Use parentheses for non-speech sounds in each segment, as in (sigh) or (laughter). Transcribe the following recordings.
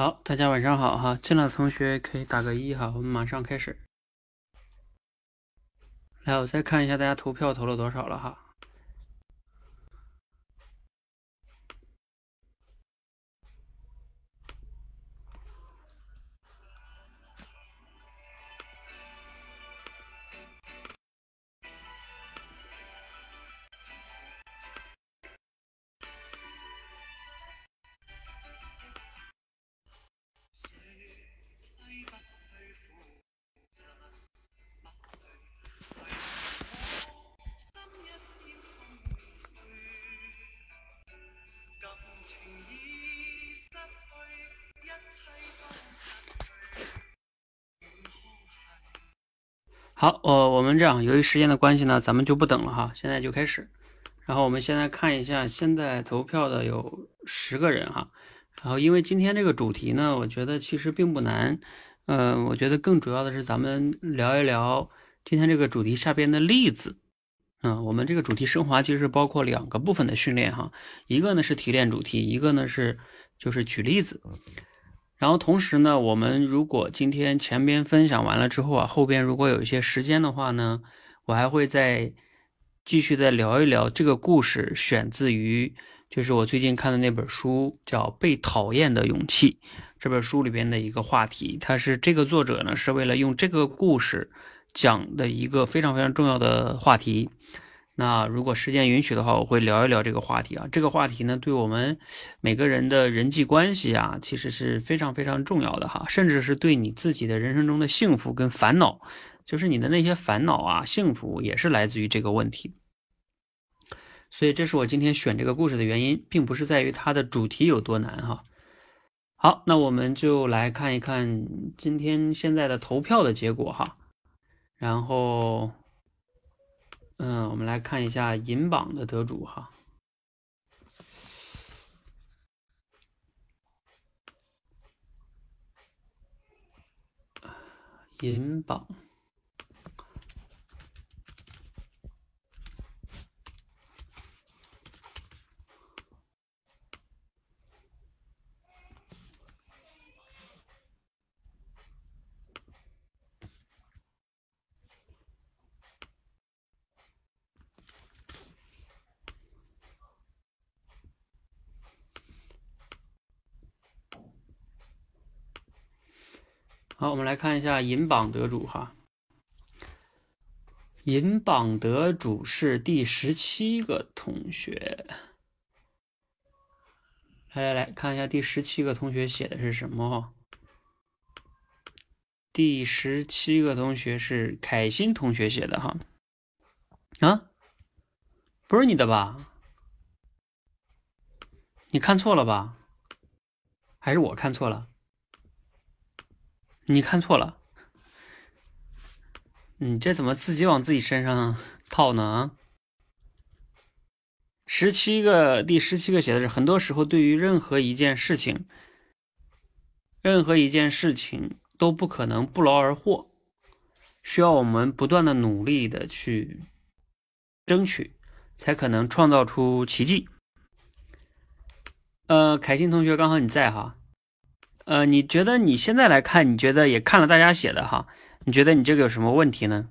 好，大家晚上好哈，进来的同学可以打个一哈，我们马上开始。来，我再看一下大家投票投了多少了哈。这样，由于时间的关系呢，咱们就不等了哈，现在就开始。然后我们现在看一下，现在投票的有十个人哈。然后因为今天这个主题呢，我觉得其实并不难，嗯，我觉得更主要的是咱们聊一聊今天这个主题下边的例子。嗯，我们这个主题升华其实包括两个部分的训练哈，一个呢是提炼主题，一个呢是就是举例子。然后同时呢，我们如果今天前边分享完了之后啊，后边如果有一些时间的话呢，我还会再继续再聊一聊这个故事，选自于就是我最近看的那本书，叫《被讨厌的勇气》这本书里边的一个话题。它是这个作者呢是为了用这个故事讲的一个非常非常重要的话题。那如果时间允许的话，我会聊一聊这个话题啊。这个话题呢，对我们每个人的人际关系啊，其实是非常非常重要的哈，甚至是对你自己的人生中的幸福跟烦恼，就是你的那些烦恼啊，幸福也是来自于这个问题。所以，这是我今天选这个故事的原因，并不是在于它的主题有多难哈。好，那我们就来看一看今天现在的投票的结果哈，然后。嗯，我们来看一下银榜的得主哈，银榜。好，我们来看一下银榜得主哈。银榜得主是第十七个同学。来来来看一下第十七个同学写的是什么哈？第十七个同学是凯欣同学写的哈。啊，不是你的吧？你看错了吧？还是我看错了？你看错了，你这怎么自己往自己身上套呢？啊十七个，第十七个写的是，很多时候对于任何一件事情，任何一件事情都不可能不劳而获，需要我们不断的努力的去争取，才可能创造出奇迹。呃，凯欣同学，刚好你在哈。呃，你觉得你现在来看，你觉得也看了大家写的哈，你觉得你这个有什么问题呢？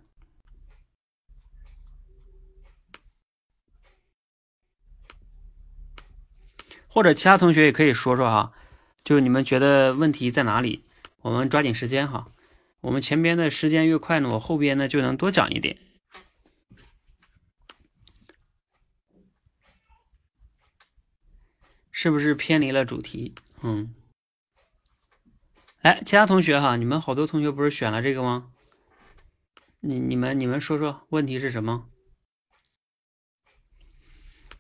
或者其他同学也可以说说哈，就你们觉得问题在哪里？我们抓紧时间哈，我们前边的时间越快呢，我后边呢就能多讲一点，是不是偏离了主题？嗯。来，其他同学哈，你们好多同学不是选了这个吗？你、你们、你们说说问题是什么？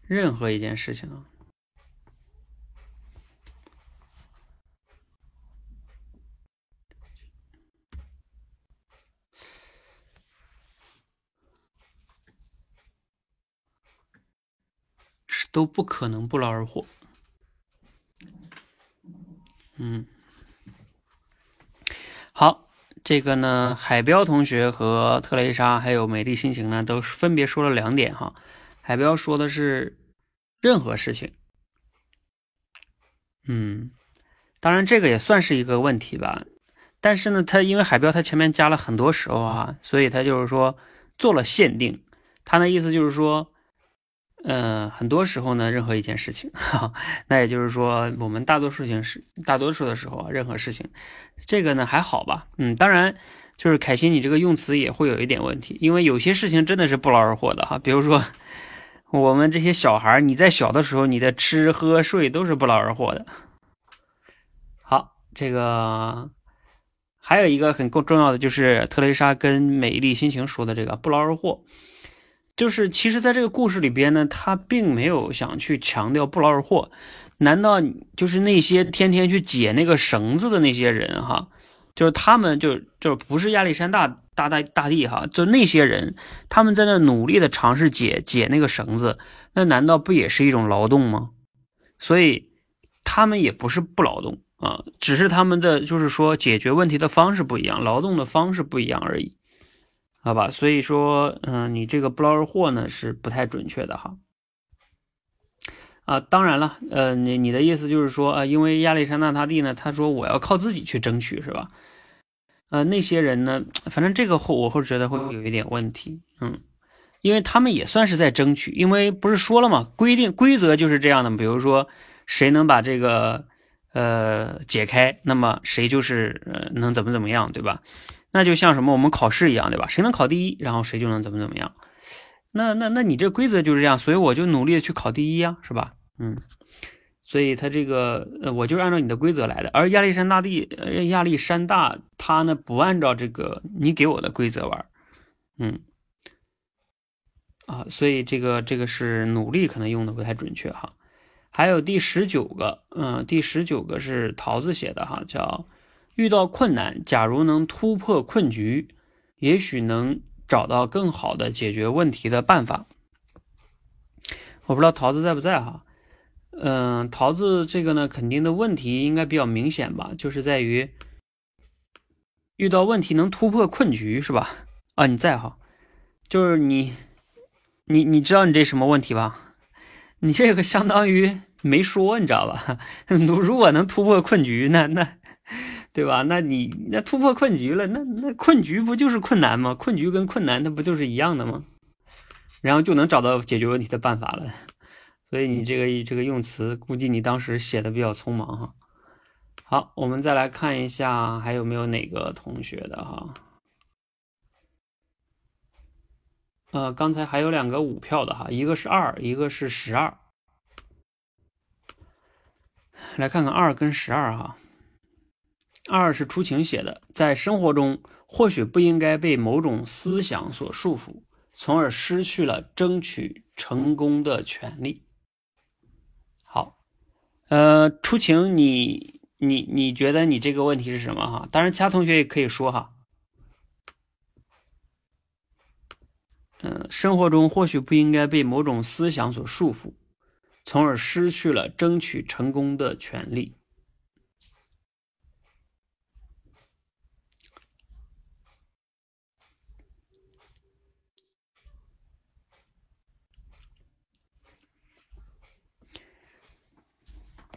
任何一件事情啊，是都不可能不劳而获。嗯。好，这个呢，海彪同学和特蕾莎还有美丽心情呢，都分别说了两点哈。海彪说的是任何事情，嗯，当然这个也算是一个问题吧。但是呢，它因为海标它前面加了很多时候啊，所以它就是说做了限定。它的意思就是说，呃，很多时候呢，任何一件事情，哈，(laughs) 那也就是说，我们大多数情是大多数的时候，任何事情，这个呢还好吧？嗯，当然就是凯西，你这个用词也会有一点问题，因为有些事情真的是不劳而获的哈。比如说我们这些小孩，你在小的时候，你的吃喝睡都是不劳而获的。好，这个。还有一个很更重要的，就是特蕾莎跟美丽心情说的这个不劳而获，就是其实在这个故事里边呢，他并没有想去强调不劳而获。难道就是那些天天去解那个绳子的那些人哈，就是他们就就不是亚历山大大大大帝哈，就那些人他们在那努力的尝试解解那个绳子，那难道不也是一种劳动吗？所以他们也不是不劳动。啊，只是他们的就是说解决问题的方式不一样，劳动的方式不一样而已，好吧？所以说，嗯，你这个不劳而获呢是不太准确的哈。啊，当然了，呃，你你的意思就是说，呃，因为亚历山大大帝呢，他说我要靠自己去争取，是吧？呃，那些人呢，反正这个后我会觉得会有一点问题，嗯，因为他们也算是在争取，因为不是说了吗？规定规则就是这样的，比如说谁能把这个。呃，解开，那么谁就是呃能怎么怎么样，对吧？那就像什么我们考试一样，对吧？谁能考第一，然后谁就能怎么怎么样。那那那你这规则就是这样，所以我就努力的去考第一呀，是吧？嗯，所以他这个呃，我就是按照你的规则来的。而亚历山大帝，亚历山大他呢不按照这个你给我的规则玩，嗯，啊，所以这个这个是努力可能用的不太准确哈。还有第十九个，嗯，第十九个是桃子写的哈，叫遇到困难，假如能突破困局，也许能找到更好的解决问题的办法。我不知道桃子在不在哈，嗯，桃子这个呢，肯定的问题应该比较明显吧，就是在于遇到问题能突破困局是吧？啊，你在哈，就是你，你你知道你这什么问题吧？你这个相当于没说，你知道吧？(laughs) 如果能突破困局，那那，对吧？那你那突破困局了，那那困局不就是困难吗？困局跟困难，它不就是一样的吗？然后就能找到解决问题的办法了。所以你这个这个用词，估计你当时写的比较匆忙哈。好，我们再来看一下，还有没有哪个同学的哈？呃，刚才还有两个五票的哈，一个是二，一个是十二。来看看二跟十二哈。二是出晴写的，在生活中或许不应该被某种思想所束缚，从而失去了争取成功的权利。好，呃，出晴，你你你觉得你这个问题是什么哈？当然，其他同学也可以说哈。嗯，生活中或许不应该被某种思想所束缚，从而失去了争取成功的权利。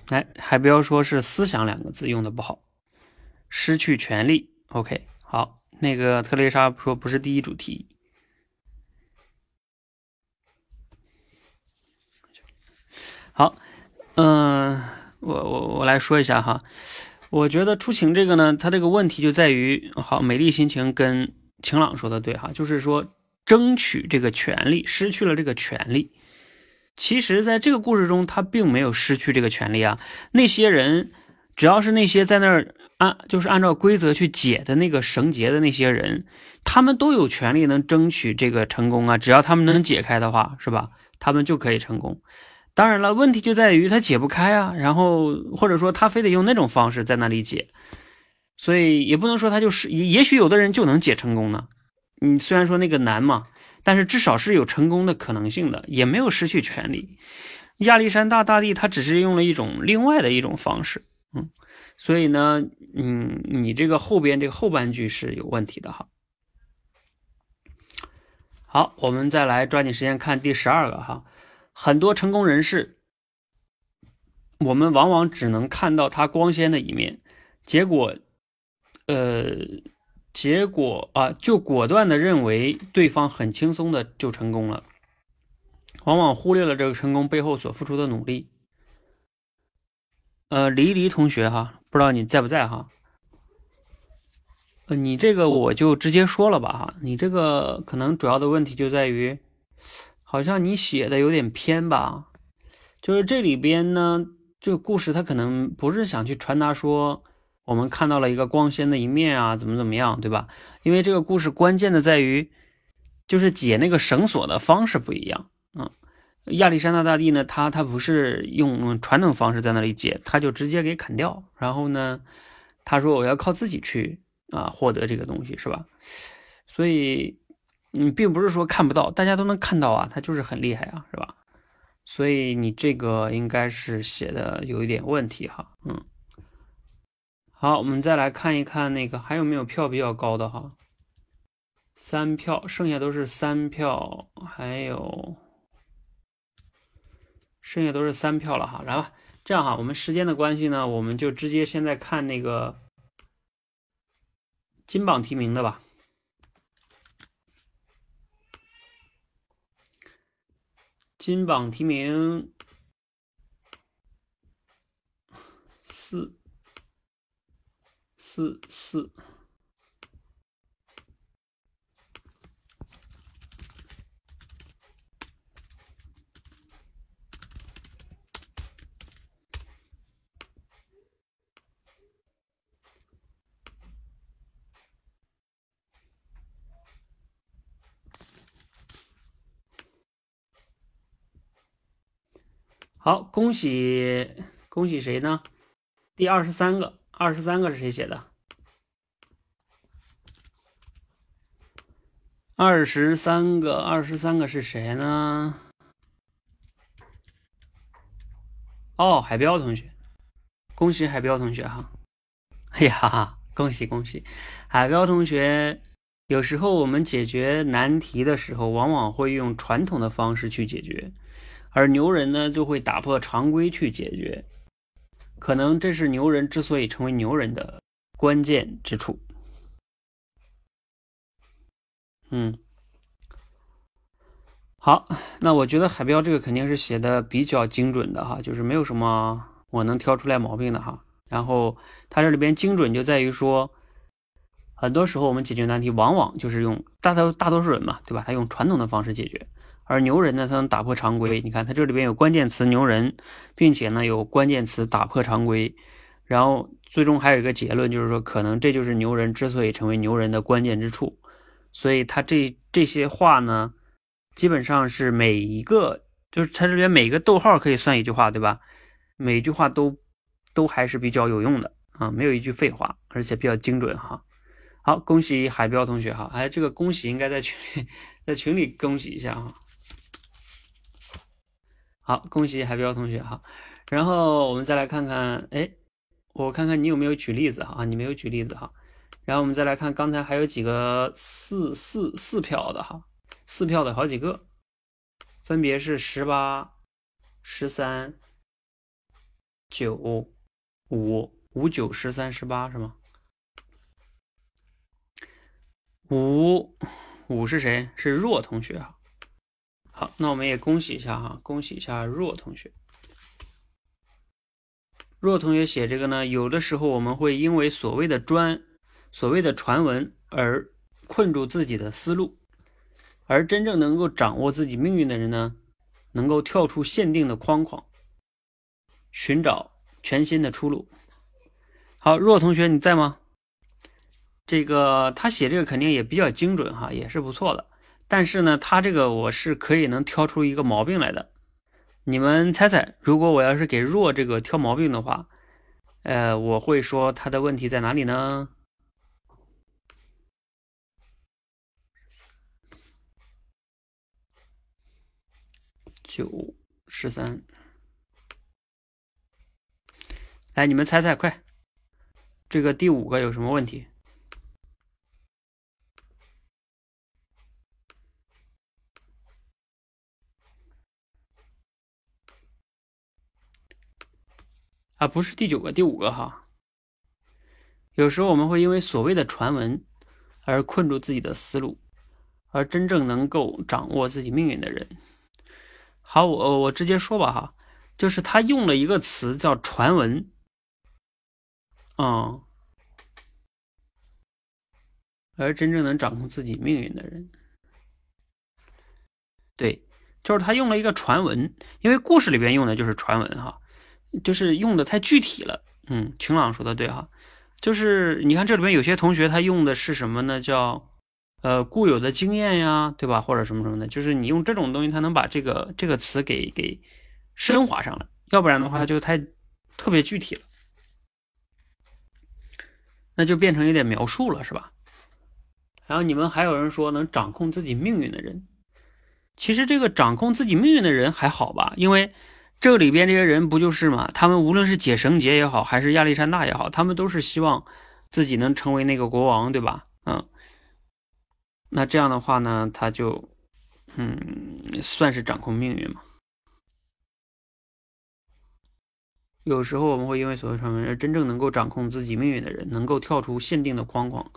哎，还不要说是“思想”两个字用的不好，失去权利。OK，好，那个特蕾莎说不是第一主题。好，嗯，我我我来说一下哈，我觉得出晴这个呢，它这个问题就在于，好，美丽心情跟晴朗说的对哈，就是说争取这个权利，失去了这个权利。其实，在这个故事中，他并没有失去这个权利啊。那些人，只要是那些在那儿按就是按照规则去解的那个绳结的那些人，他们都有权利能争取这个成功啊。只要他们能解开的话，是吧？他们就可以成功。当然了，问题就在于他解不开啊，然后或者说他非得用那种方式在那里解，所以也不能说他就是也也许有的人就能解成功呢。你虽然说那个难嘛，但是至少是有成功的可能性的，也没有失去权利。亚历山大大帝他只是用了一种另外的一种方式，嗯，所以呢，嗯，你这个后边这个后半句是有问题的哈。好，我们再来抓紧时间看第十二个哈。很多成功人士我们往往只能看到他光鲜的一面，结果，呃，结果啊，就果断的认为对方很轻松的就成功了，往往忽略了这个成功背后所付出的努力。呃，黎黎同学哈，不知道你在不在哈？呃，你这个我就直接说了吧哈，你这个可能主要的问题就在于，好像你写的有点偏吧，就是这里边呢。这个故事他可能不是想去传达说我们看到了一个光鲜的一面啊，怎么怎么样，对吧？因为这个故事关键的在于，就是解那个绳索的方式不一样。嗯，亚历山大大帝呢，他他不是用传统方式在那里解，他就直接给砍掉。然后呢，他说我要靠自己去啊获得这个东西，是吧？所以，你，并不是说看不到，大家都能看到啊，他就是很厉害啊，是吧？所以你这个应该是写的有一点问题哈，嗯，好，我们再来看一看那个还有没有票比较高的哈，三票，剩下都是三票，还有剩下都是三票了哈，来吧，这样哈，我们时间的关系呢，我们就直接现在看那个金榜题名的吧。金榜题名，四四四。好，恭喜恭喜谁呢？第二十三个，二十三个是谁写的？二十三个，二十三个是谁呢？哦，海彪同学，恭喜海彪同学哈！(laughs) 哎呀，恭喜恭喜，海彪同学！有时候我们解决难题的时候，往往会用传统的方式去解决。而牛人呢，就会打破常规去解决，可能这是牛人之所以成为牛人的关键之处。嗯，好，那我觉得海标这个肯定是写的比较精准的哈，就是没有什么我能挑出来毛病的哈。然后它这里边精准就在于说，很多时候我们解决难题，往往就是用大多大多数人嘛，对吧？他用传统的方式解决。而牛人呢，他能打破常规。你看，他这里边有关键词牛人，并且呢有关键词打破常规，然后最终还有一个结论，就是说可能这就是牛人之所以成为牛人的关键之处。所以他这这些话呢，基本上是每一个，就是他这边每个逗号可以算一句话，对吧？每一句话都都还是比较有用的啊，没有一句废话，而且比较精准哈。好，恭喜海彪同学哈，哎，这个恭喜应该在群里 (laughs) 在群里恭喜一下哈。好，恭喜海彪同学哈，然后我们再来看看，哎，我看看你有没有举例子哈，你没有举例子哈，然后我们再来看刚才还有几个四四四票的哈，四票的好几个，分别是十八、十三、九、五五九十三十八是吗？五五是谁？是若同学啊。好，那我们也恭喜一下哈，恭喜一下若同学。若同学写这个呢，有的时候我们会因为所谓的专、所谓的传闻而困住自己的思路，而真正能够掌握自己命运的人呢，能够跳出限定的框框，寻找全新的出路。好，若同学你在吗？这个他写这个肯定也比较精准哈，也是不错的。但是呢，他这个我是可以能挑出一个毛病来的。你们猜猜，如果我要是给弱这个挑毛病的话，呃，我会说他的问题在哪里呢？九十三，来，你们猜猜，快，这个第五个有什么问题？啊，不是第九个，第五个哈。有时候我们会因为所谓的传闻而困住自己的思路，而真正能够掌握自己命运的人，好，我我直接说吧哈，就是他用了一个词叫传闻，嗯，而真正能掌控自己命运的人，对，就是他用了一个传闻，因为故事里边用的就是传闻哈。就是用的太具体了，嗯，晴朗说的对哈，就是你看这里面有些同学他用的是什么呢？叫呃固有的经验呀，对吧？或者什么什么的，就是你用这种东西，他能把这个这个词给给升华上来，要不然的话就太特别具体了，那就变成有点描述了，是吧？然后你们还有人说能掌控自己命运的人，其实这个掌控自己命运的人还好吧，因为。这里边这些人不就是嘛？他们无论是解绳结也好，还是亚历山大也好，他们都是希望自己能成为那个国王，对吧？嗯，那这样的话呢，他就嗯，算是掌控命运嘛。有时候我们会因为所谓传闻而真正能够掌控自己命运的人，能够跳出限定的框框。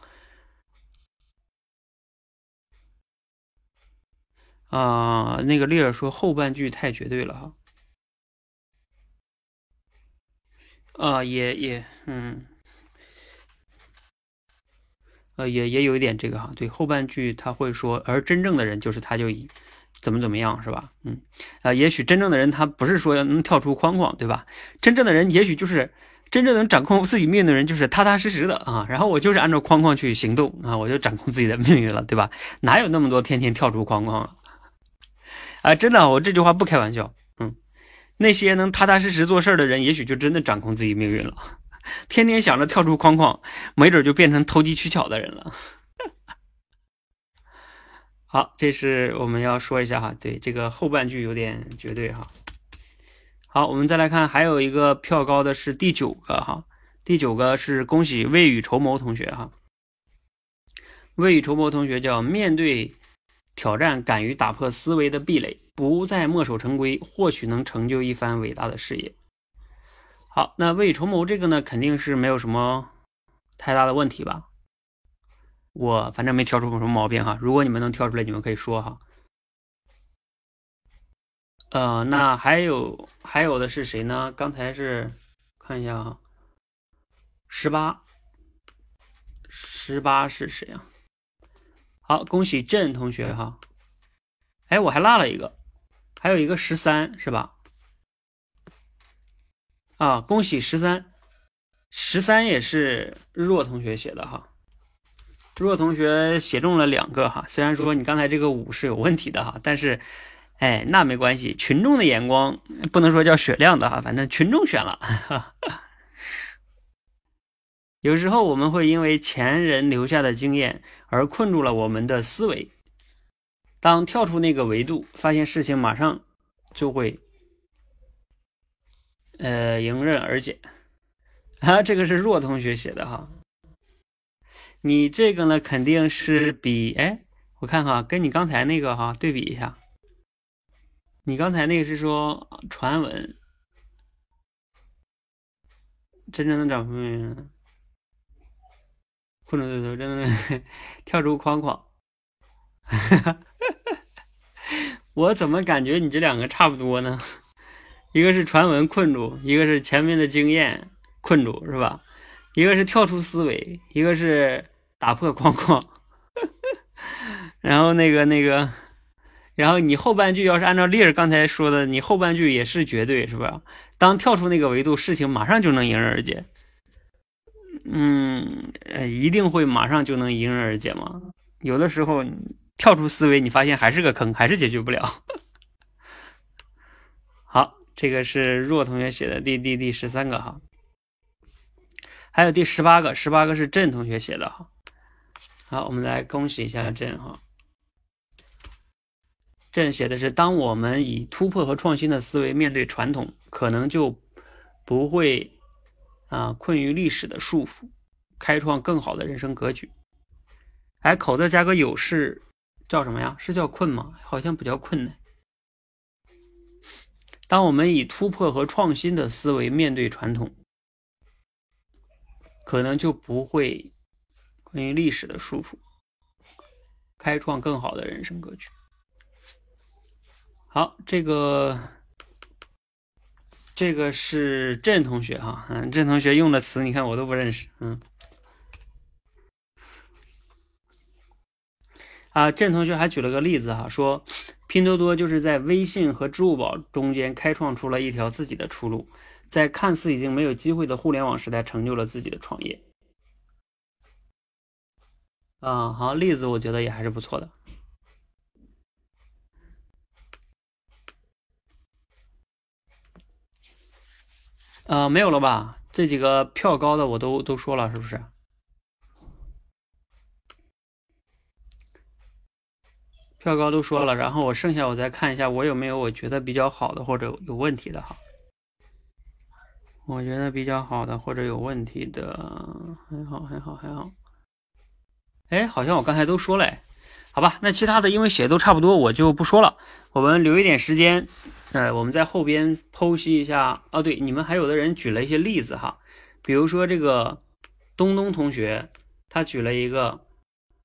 啊，那个丽尔说后半句太绝对了哈。啊，也也，嗯，呃，也也有一点这个哈，对，后半句他会说，而真正的人就是他就怎么怎么样，是吧？嗯，啊，也许真正的人他不是说要能跳出框框，对吧？真正的人也许就是真正能掌控自己命运的人，就是踏踏实实的啊，然后我就是按照框框去行动啊，我就掌控自己的命运了，对吧？哪有那么多天天跳出框框啊？啊，真的，我这句话不开玩笑。那些能踏踏实实做事的人，也许就真的掌控自己命运了。(laughs) 天天想着跳出框框，没准就变成投机取巧的人了。(laughs) 好，这是我们要说一下哈，对这个后半句有点绝对哈。好，我们再来看，还有一个票高的是第九个哈，第九个是恭喜未雨绸缪同学哈。未雨绸缪同学叫面对挑战，敢于打破思维的壁垒。不再墨守成规，或许能成就一番伟大的事业。好，那未雨绸缪这个呢，肯定是没有什么太大的问题吧？我反正没挑出什么毛病哈。如果你们能挑出来，你们可以说哈。呃，那还有还有的是谁呢？刚才是看一下哈，十八，十八是谁啊？好，恭喜郑同学哈。哎，我还落了一个。还有一个十三是吧？啊，恭喜十三，十三也是若同学写的哈。若同学写中了两个哈，虽然说你刚才这个五是有问题的哈，但是，哎，那没关系，群众的眼光不能说叫雪亮的哈，反正群众选了。(laughs) 有时候我们会因为前人留下的经验而困住了我们的思维。当跳出那个维度，发现事情马上就会呃迎刃而解。(laughs) 啊，这个是若同学写的哈。你这个呢，肯定是比哎，我看看，跟你刚才那个哈对比一下。你刚才那个是说传闻，真正的掌控，困住对头，真的 (laughs) 跳出框框。(laughs) 我怎么感觉你这两个差不多呢？一个是传闻困住，一个是前面的经验困住，是吧？一个是跳出思维，一个是打破框框。(laughs) 然后那个那个，然后你后半句要是按照丽儿刚才说的，你后半句也是绝对，是吧？当跳出那个维度，事情马上就能迎刃而解。嗯，一定会马上就能迎刃而解吗？有的时候。跳出思维，你发现还是个坑，还是解决不了。(laughs) 好，这个是若同学写的第第第十三个哈，还有第十八个，十八个是郑同学写的哈。好，我们来恭喜一下郑哈。郑写的是：当我们以突破和创新的思维面对传统，可能就不会啊困于历史的束缚，开创更好的人生格局。哎，口字加个有是。叫什么呀？是叫困吗？好像不叫困难。当我们以突破和创新的思维面对传统，可能就不会关于历史的束缚，开创更好的人生格局。好，这个这个是郑同学哈，嗯，郑同学用的词，你看我都不认识，嗯。啊，郑同学还举了个例子哈，说拼多多就是在微信和支付宝中间开创出了一条自己的出路，在看似已经没有机会的互联网时代，成就了自己的创业。啊，好，例子我觉得也还是不错的。呃，没有了吧？这几个票高的我都都说了，是不是？票高都说了，然后我剩下我再看一下，我有没有我觉得比较好的或者有问题的哈。我觉得比较好的或者有问题的，还好还好还好。哎，好像我刚才都说了，好吧，那其他的因为写的都差不多，我就不说了。我们留一点时间，呃，我们在后边剖析一下。哦，对，你们还有的人举了一些例子哈，比如说这个东东同学，他举了一个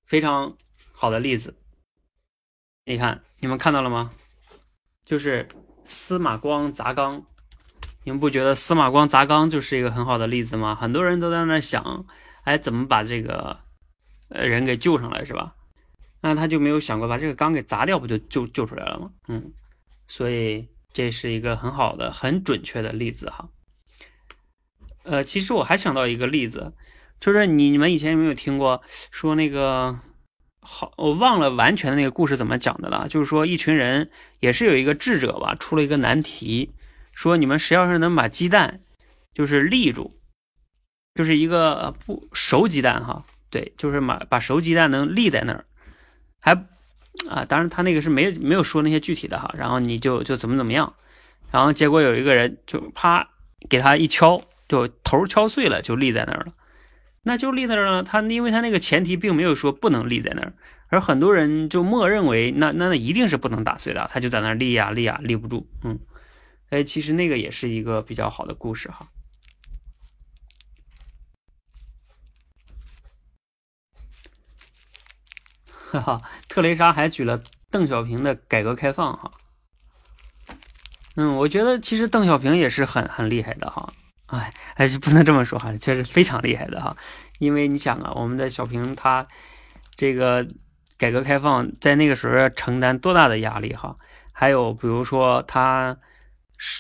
非常好的例子。你看，你们看到了吗？就是司马光砸缸，你们不觉得司马光砸缸就是一个很好的例子吗？很多人都在那想，哎，怎么把这个呃人给救上来，是吧？那他就没有想过把这个缸给砸掉，不就救救出来了吗？嗯，所以这是一个很好的、很准确的例子哈。呃，其实我还想到一个例子，就是你你们以前有没有听过说那个？好，我忘了完全的那个故事怎么讲的了。就是说，一群人也是有一个智者吧，出了一个难题，说你们谁要是能把鸡蛋就是立住，就是一个不熟鸡蛋哈，对，就是把把熟鸡蛋能立在那儿，还啊，当然他那个是没没有说那些具体的哈，然后你就就怎么怎么样，然后结果有一个人就啪给他一敲，就头敲碎了，就立在那儿了。那就立在那儿了。他因为他那个前提并没有说不能立在那儿，而很多人就默认为那那那一定是不能打碎的。他就在那儿立呀立呀立不住。嗯，哎，其实那个也是一个比较好的故事哈。哈哈，特蕾莎还举了邓小平的改革开放哈。嗯，我觉得其实邓小平也是很很厉害的哈。哎，还是不能这么说哈，确实非常厉害的哈。因为你想啊，我们的小平他这个改革开放在那个时候要承担多大的压力哈。还有比如说他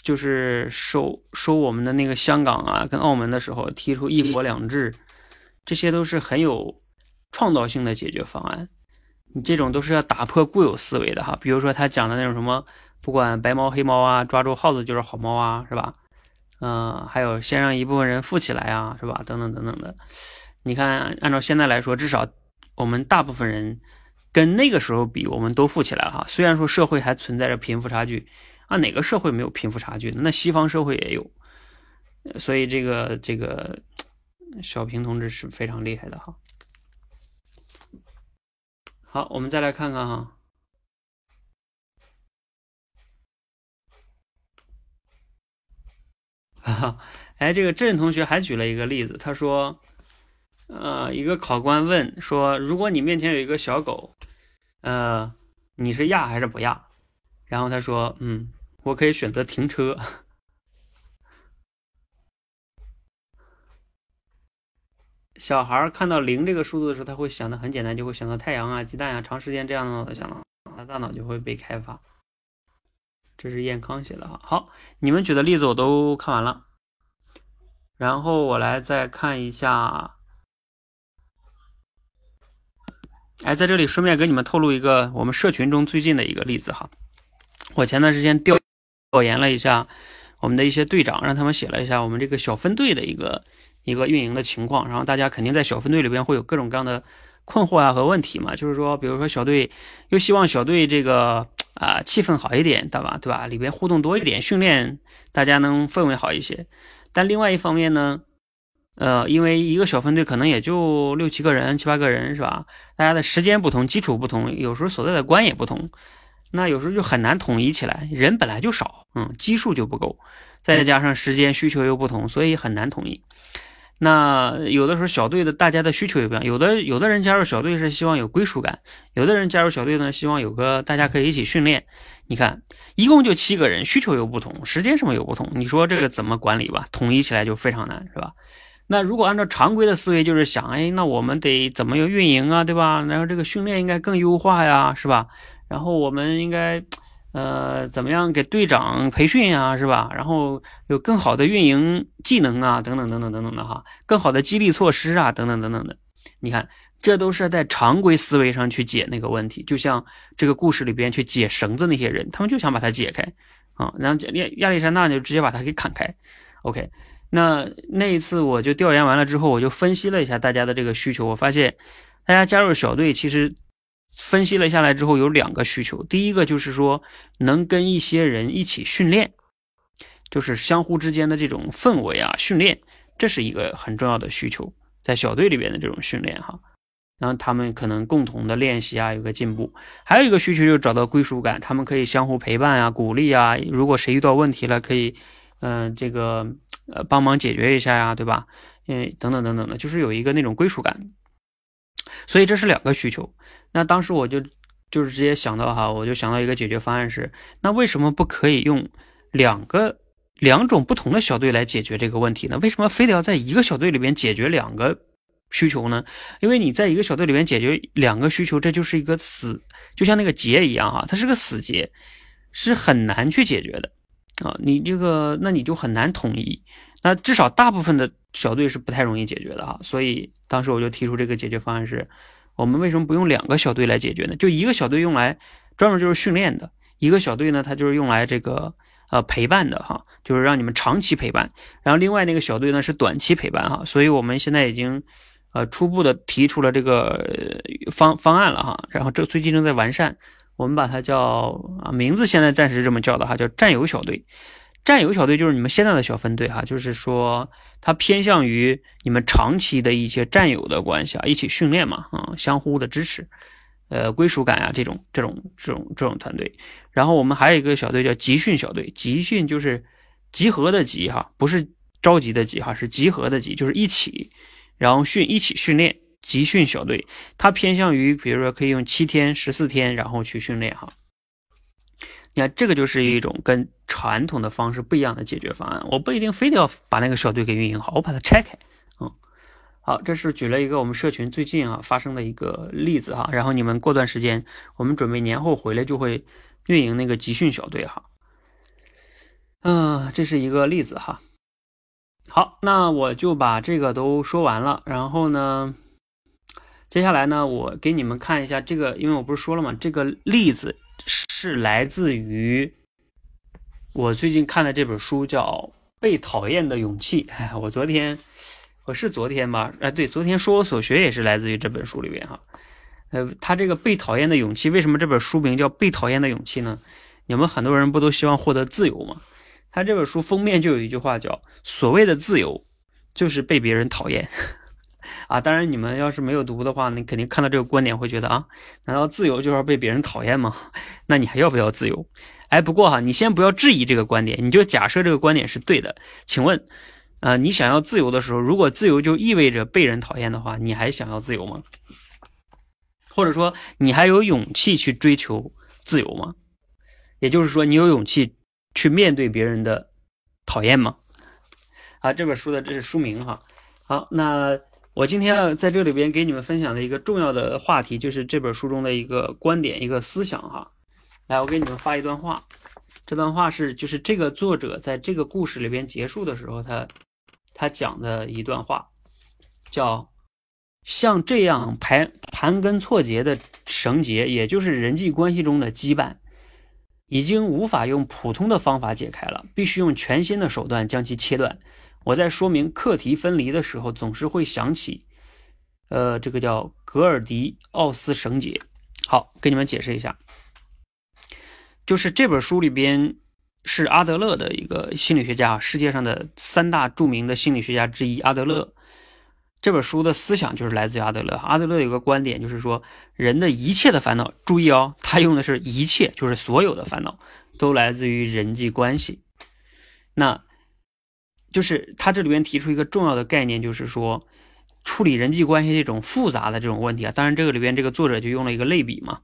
就是收收我们的那个香港啊跟澳门的时候提出一国两制，这些都是很有创造性的解决方案。你这种都是要打破固有思维的哈。比如说他讲的那种什么，不管白猫黑猫啊，抓住耗子就是好猫啊，是吧？嗯，还有先让一部分人富起来啊，是吧？等等等等的，你看，按照现在来说，至少我们大部分人跟那个时候比，我们都富起来了哈。虽然说社会还存在着贫富差距啊，哪个社会没有贫富差距那西方社会也有，所以这个这个小平同志是非常厉害的哈。好，我们再来看看哈。哈哈，哎，这个郑同学还举了一个例子，他说，呃，一个考官问说，如果你面前有一个小狗，呃，你是压还是不压？然后他说，嗯，我可以选择停车。小孩看到零这个数字的时候，他会想的很简单，就会想到太阳啊、鸡蛋啊，长时间这样的想到，他大脑就会被开发。这是燕康写的哈，好，你们举的例子我都看完了，然后我来再看一下，哎，在这里顺便给你们透露一个我们社群中最近的一个例子哈，我前段时间调调研了一下我们的一些队长，让他们写了一下我们这个小分队的一个一个运营的情况，然后大家肯定在小分队里边会有各种各样的困惑啊和问题嘛，就是说，比如说小队又希望小队这个。啊，气氛好一点，对吧？对吧？里边互动多一点，训练大家能氛围好一些。但另外一方面呢，呃，因为一个小分队可能也就六七个人、七八个人，是吧？大家的时间不同，基础不同，有时候所在的关也不同。那有时候就很难统一起来，人本来就少，嗯，基数就不够，再加上时间需求又不同，所以很难统一。那有的时候小队的大家的需求也不一样，有的有的人加入小队是希望有归属感，有的人加入小队呢希望有个大家可以一起训练。你看，一共就七个人，需求又不同，时间什么又不同，你说这个怎么管理吧？统一起来就非常难，是吧？那如果按照常规的思维，就是想，哎，那我们得怎么运营啊，对吧？然后这个训练应该更优化呀，是吧？然后我们应该。呃，怎么样给队长培训呀，是吧？然后有更好的运营技能啊，等等等等等等的哈，更好的激励措施啊，等等等等的。你看，这都是在常规思维上去解那个问题，就像这个故事里边去解绳子那些人，他们就想把它解开啊，然后亚亚历山大就直接把它给砍开。OK，那那一次我就调研完了之后，我就分析了一下大家的这个需求，我发现大家加入小队其实。分析了下来之后，有两个需求。第一个就是说，能跟一些人一起训练，就是相互之间的这种氛围啊，训练，这是一个很重要的需求，在小队里边的这种训练哈。然后他们可能共同的练习啊，有个进步。还有一个需求就是找到归属感，他们可以相互陪伴啊，鼓励啊。如果谁遇到问题了，可以，嗯，这个呃帮忙解决一下呀，对吧？嗯，等等等等的，就是有一个那种归属感。所以这是两个需求，那当时我就就是直接想到哈，我就想到一个解决方案是，那为什么不可以用两个两种不同的小队来解决这个问题呢？为什么非得要在一个小队里边解决两个需求呢？因为你在一个小队里边解决两个需求，这就是一个死，就像那个结一样哈，它是个死结，是很难去解决的啊。你这个那你就很难统一，那至少大部分的。小队是不太容易解决的哈，所以当时我就提出这个解决方案是：我们为什么不用两个小队来解决呢？就一个小队用来专门就是训练的，一个小队呢它就是用来这个呃陪伴的哈，就是让你们长期陪伴。然后另外那个小队呢是短期陪伴哈，所以我们现在已经呃初步的提出了这个方方案了哈，然后这最近正在完善，我们把它叫啊名字现在暂时这么叫的哈，叫战友小队。战友小队就是你们现在的小分队哈，就是说它偏向于你们长期的一些战友的关系啊，一起训练嘛，啊，相互的支持，呃，归属感啊，这种这种这种这种团队。然后我们还有一个小队叫集训小队，集训就是集合的集哈，不是着急的集哈，是集合的集，就是一起，然后训一起训练，集训小队，它偏向于比如说可以用七天、十四天，然后去训练哈。你看，这个就是一种跟传统的方式不一样的解决方案。我不一定非得要把那个小队给运营好，我把它拆开。嗯，好，这是举了一个我们社群最近啊发生的一个例子哈。然后你们过段时间，我们准备年后回来就会运营那个集训小队哈。嗯，这是一个例子哈。好，那我就把这个都说完了。然后呢，接下来呢，我给你们看一下这个，因为我不是说了吗？这个例子。是来自于我最近看的这本书，叫《被讨厌的勇气》。(laughs) 我昨天我是昨天吧？哎，对，昨天说我所学也是来自于这本书里边哈。呃，他这个《被讨厌的勇气》，为什么这本书名叫《被讨厌的勇气》呢？你们很多人不都希望获得自由吗？他这本书封面就有一句话叫“所谓的自由就是被别人讨厌”。(laughs) 啊，当然，你们要是没有读的话，你肯定看到这个观点会觉得啊，难道自由就要被别人讨厌吗？(laughs) 那你还要不要自由？哎，不过哈，你先不要质疑这个观点，你就假设这个观点是对的。请问，啊，你想要自由的时候，如果自由就意味着被人讨厌的话，你还想要自由吗？或者说，你还有勇气去追求自由吗？也就是说，你有勇气去面对别人的讨厌吗？啊，这本书的这是书名哈。好，那。我今天要在这里边给你们分享的一个重要的话题，就是这本书中的一个观点、一个思想哈。来，我给你们发一段话，这段话是就是这个作者在这个故事里边结束的时候，他他讲的一段话，叫像这样盘盘根错节的绳结，也就是人际关系中的羁绊，已经无法用普通的方法解开了，必须用全新的手段将其切断。我在说明课题分离的时候，总是会想起，呃，这个叫格尔迪奥斯绳结。好，给你们解释一下，就是这本书里边是阿德勒的一个心理学家，世界上的三大著名的心理学家之一，阿德勒这本书的思想就是来自于阿德勒。阿德勒有个观点，就是说人的一切的烦恼，注意哦，他用的是一切，就是所有的烦恼都来自于人际关系。那，就是他这里边提出一个重要的概念，就是说处理人际关系这种复杂的这种问题啊。当然，这个里边这个作者就用了一个类比嘛，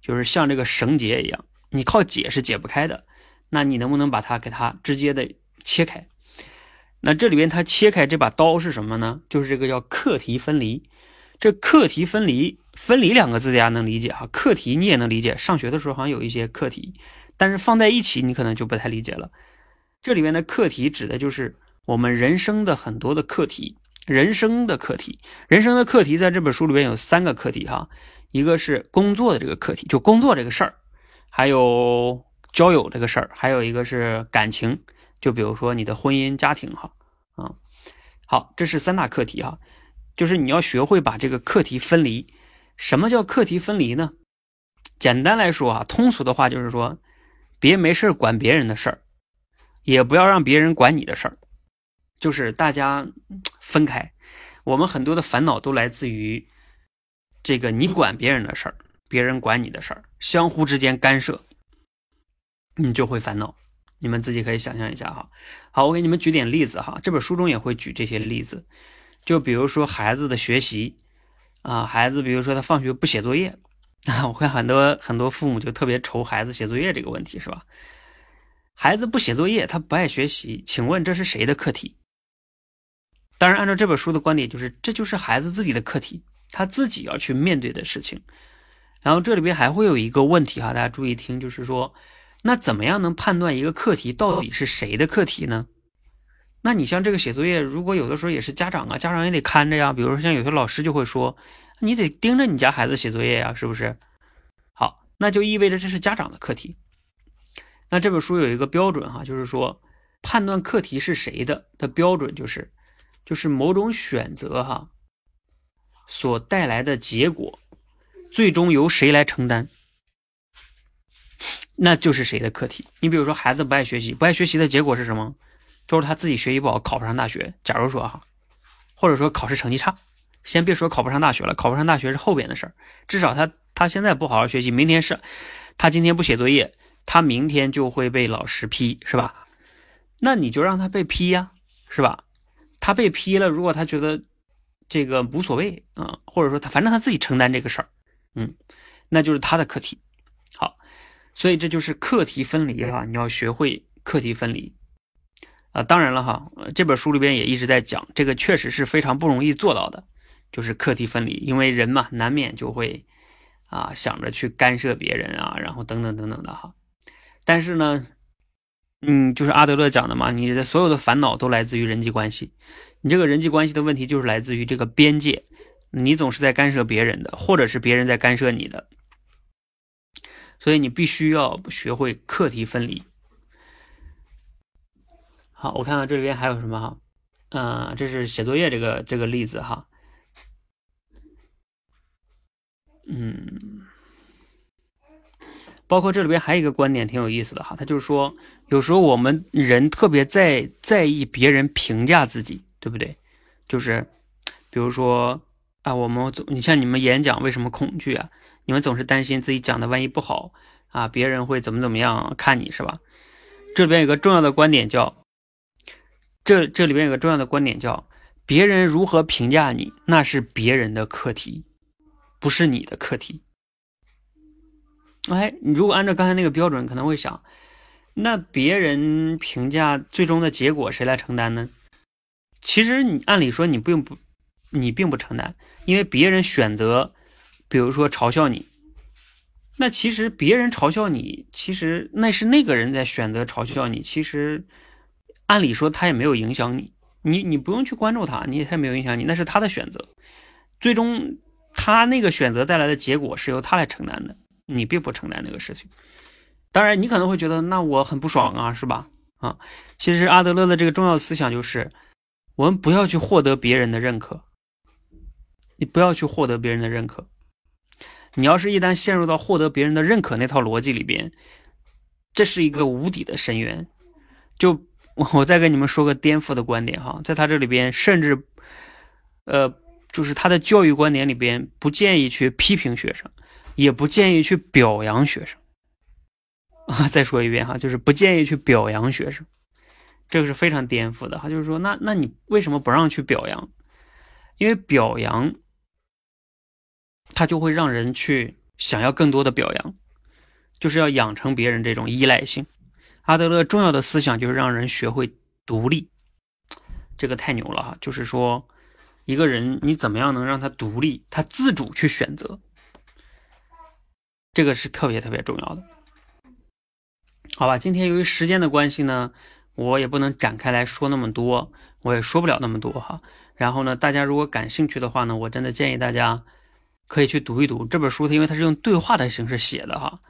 就是像这个绳结一样，你靠解是解不开的。那你能不能把它给它直接的切开？那这里边它切开这把刀是什么呢？就是这个叫课题分离。这课题分离，分离两个字大家能理解哈。课题你也能理解，上学的时候好像有一些课题，但是放在一起你可能就不太理解了。这里面的课题指的就是我们人生的很多的课题，人生的课题，人生的课题在这本书里边有三个课题哈，一个是工作的这个课题，就工作这个事儿，还有交友这个事儿，还有一个是感情。就比如说你的婚姻家庭哈，啊，好，这是三大课题哈，就是你要学会把这个课题分离。什么叫课题分离呢？简单来说哈，通俗的话就是说，别没事管别人的事儿，也不要让别人管你的事儿，就是大家分开。我们很多的烦恼都来自于这个你管别人的事儿，别人管你的事儿，相互之间干涉，你就会烦恼。你们自己可以想象一下哈，好，我给你们举点例子哈。这本书中也会举这些例子，就比如说孩子的学习啊，孩子比如说他放学不写作业啊，(laughs) 我看很多很多父母就特别愁孩子写作业这个问题是吧？孩子不写作业，他不爱学习，请问这是谁的课题？当然，按照这本书的观点，就是这就是孩子自己的课题，他自己要去面对的事情。然后这里边还会有一个问题哈，大家注意听，就是说。那怎么样能判断一个课题到底是谁的课题呢？那你像这个写作业，如果有的时候也是家长啊，家长也得看着呀。比如说像有些老师就会说，你得盯着你家孩子写作业呀，是不是？好，那就意味着这是家长的课题。那这本书有一个标准哈，就是说判断课题是谁的的标准就是，就是某种选择哈所带来的结果，最终由谁来承担。那就是谁的课题？你比如说，孩子不爱学习，不爱学习的结果是什么？就是他自己学习不好，考不上大学。假如说哈，或者说考试成绩差，先别说考不上大学了，考不上大学是后边的事儿。至少他他现在不好好学习，明天是，他今天不写作业，他明天就会被老师批，是吧？那你就让他被批呀，是吧？他被批了，如果他觉得这个无所谓啊，或者说他反正他自己承担这个事儿，嗯，那就是他的课题。好所以这就是课题分离哈，你要学会课题分离啊。当然了哈，这本书里边也一直在讲，这个确实是非常不容易做到的，就是课题分离，因为人嘛，难免就会啊想着去干涉别人啊，然后等等等等的哈。但是呢，嗯，就是阿德勒讲的嘛，你的所有的烦恼都来自于人际关系，你这个人际关系的问题就是来自于这个边界，你总是在干涉别人的，或者是别人在干涉你的。所以你必须要学会课题分离。好，我看看这里边还有什么哈？嗯，这是写作业这个这个例子哈。嗯，包括这里边还有一个观点挺有意思的哈，他就是说，有时候我们人特别在在意别人评价自己，对不对？就是比如说啊，我们总你像你们演讲为什么恐惧啊？你们总是担心自己讲的万一不好啊，别人会怎么怎么样看你是吧？这里边有个重要的观点叫，这这里边有个重要的观点叫，别人如何评价你，那是别人的课题，不是你的课题。哎，你如果按照刚才那个标准，可能会想，那别人评价最终的结果谁来承担呢？其实你按理说你并不，你并不承担，因为别人选择。比如说嘲笑你，那其实别人嘲笑你，其实那是那个人在选择嘲笑你。其实按理说他也没有影响你，你你不用去关注他，你也他也没有影响你，那是他的选择。最终他那个选择带来的结果是由他来承担的，你并不承担那个事情。当然，你可能会觉得那我很不爽啊，是吧？啊，其实阿德勒的这个重要思想就是，我们不要去获得别人的认可，你不要去获得别人的认可。你要是一旦陷入到获得别人的认可那套逻辑里边，这是一个无底的深渊。就我再跟你们说个颠覆的观点哈，在他这里边，甚至呃，就是他的教育观点里边不建议去批评学生，也不建议去表扬学生。(laughs) 啊，再说一遍哈，就是不建议去表扬学生，这个是非常颠覆的哈。就是说，那那你为什么不让去表扬？因为表扬，他就会让人去想要更多的表扬，就是要养成别人这种依赖性。阿德勒重要的思想就是让人学会独立，这个太牛了哈！就是说，一个人你怎么样能让他独立，他自主去选择，这个是特别特别重要的。好吧，今天由于时间的关系呢，我也不能展开来说那么多，我也说不了那么多哈。然后呢，大家如果感兴趣的话呢，我真的建议大家可以去读一读这本书，它因为它是用对话的形式写的哈，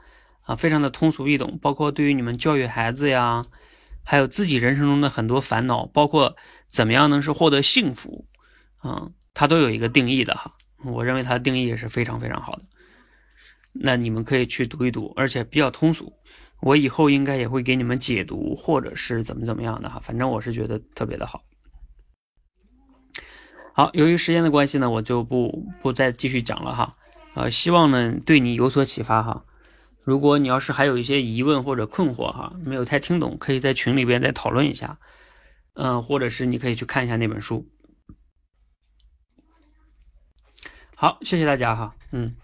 啊，非常的通俗易懂，包括对于你们教育孩子呀，还有自己人生中的很多烦恼，包括怎么样能是获得幸福，啊，它都有一个定义的哈。我认为它的定义也是非常非常好的，那你们可以去读一读，而且比较通俗。我以后应该也会给你们解读，或者是怎么怎么样的哈，反正我是觉得特别的好。好，由于时间的关系呢，我就不不再继续讲了哈。呃，希望呢对你有所启发哈。如果你要是还有一些疑问或者困惑哈，没有太听懂，可以在群里边再讨论一下。嗯，或者是你可以去看一下那本书。好，谢谢大家哈，嗯。